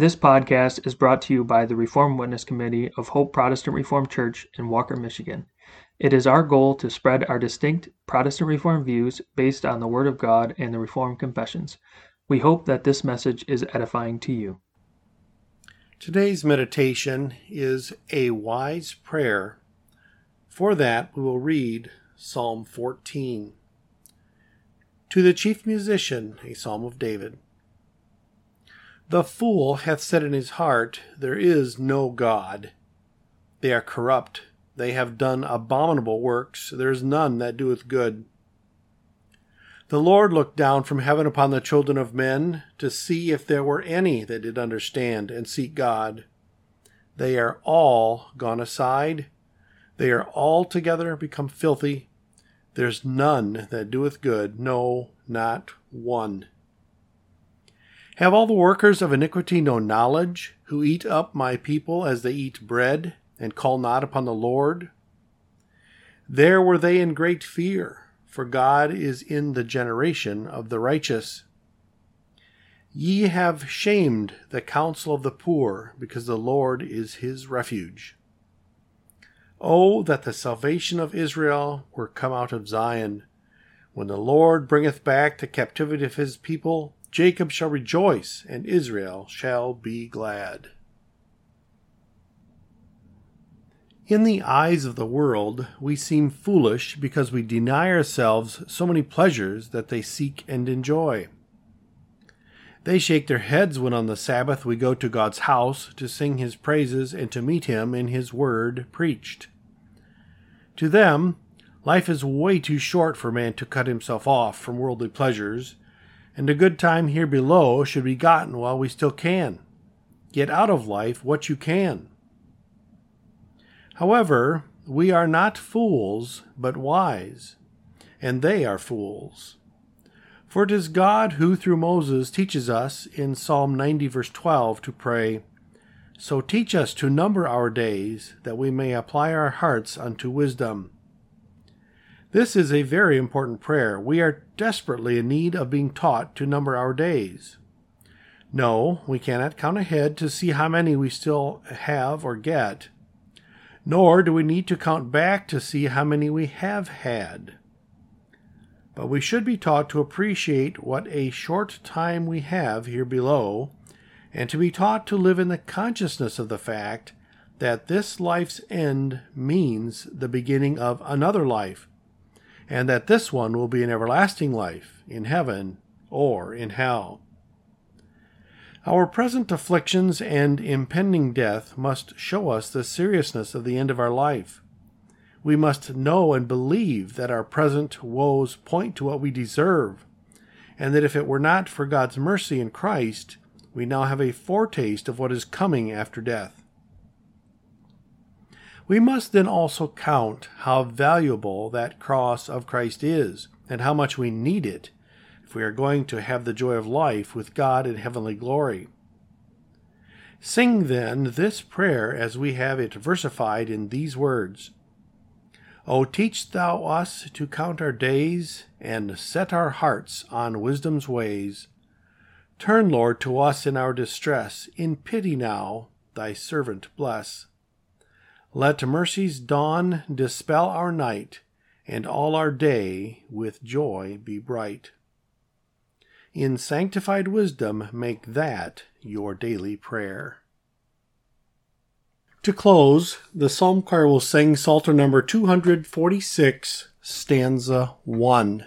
This podcast is brought to you by the Reformed Witness Committee of Hope Protestant Reformed Church in Walker, Michigan. It is our goal to spread our distinct Protestant Reformed views based on the Word of God and the Reformed Confessions. We hope that this message is edifying to you. Today's meditation is a wise prayer. For that, we will read Psalm 14. To the chief musician, a psalm of David. The fool hath said in his heart, There is no God. They are corrupt, they have done abominable works, there is none that doeth good. The Lord looked down from heaven upon the children of men to see if there were any that did understand and seek God. They are all gone aside. They are altogether become filthy. There's none that doeth good, no, not one. Have all the workers of iniquity no knowledge, who eat up my people as they eat bread, and call not upon the Lord? There were they in great fear for God is in the generation of the righteous. Ye have shamed the counsel of the poor, because the Lord is his refuge. Oh, that the salvation of Israel were come out of Zion. When the Lord bringeth back the captivity of his people, Jacob shall rejoice, and Israel shall be glad. In the eyes of the world, we seem foolish because we deny ourselves so many pleasures that they seek and enjoy. They shake their heads when on the Sabbath we go to God's house to sing His praises and to meet Him in His word preached. To them, life is way too short for man to cut himself off from worldly pleasures, and a good time here below should be gotten while we still can. Get out of life what you can. However, we are not fools, but wise, and they are fools. For it is God who, through Moses, teaches us in Psalm 90, verse 12, to pray, So teach us to number our days, that we may apply our hearts unto wisdom. This is a very important prayer. We are desperately in need of being taught to number our days. No, we cannot count ahead to see how many we still have or get nor do we need to count back to see how many we have had. But we should be taught to appreciate what a short time we have here below, and to be taught to live in the consciousness of the fact that this life's end means the beginning of another life, and that this one will be an everlasting life in heaven or in hell. Our present afflictions and impending death must show us the seriousness of the end of our life. We must know and believe that our present woes point to what we deserve, and that if it were not for God's mercy in Christ, we now have a foretaste of what is coming after death. We must then also count how valuable that cross of Christ is, and how much we need it if we are going to have the joy of life with God in heavenly glory. Sing then this prayer as we have it versified in these words O teach thou us to count our days, and set our hearts on wisdom's ways. Turn, Lord, to us in our distress, in pity now, thy servant bless. Let mercy's dawn dispel our night, and all our day with joy be bright. In sanctified wisdom, make that your daily prayer. To close, the Psalm choir will sing Psalter number 246, stanza 1.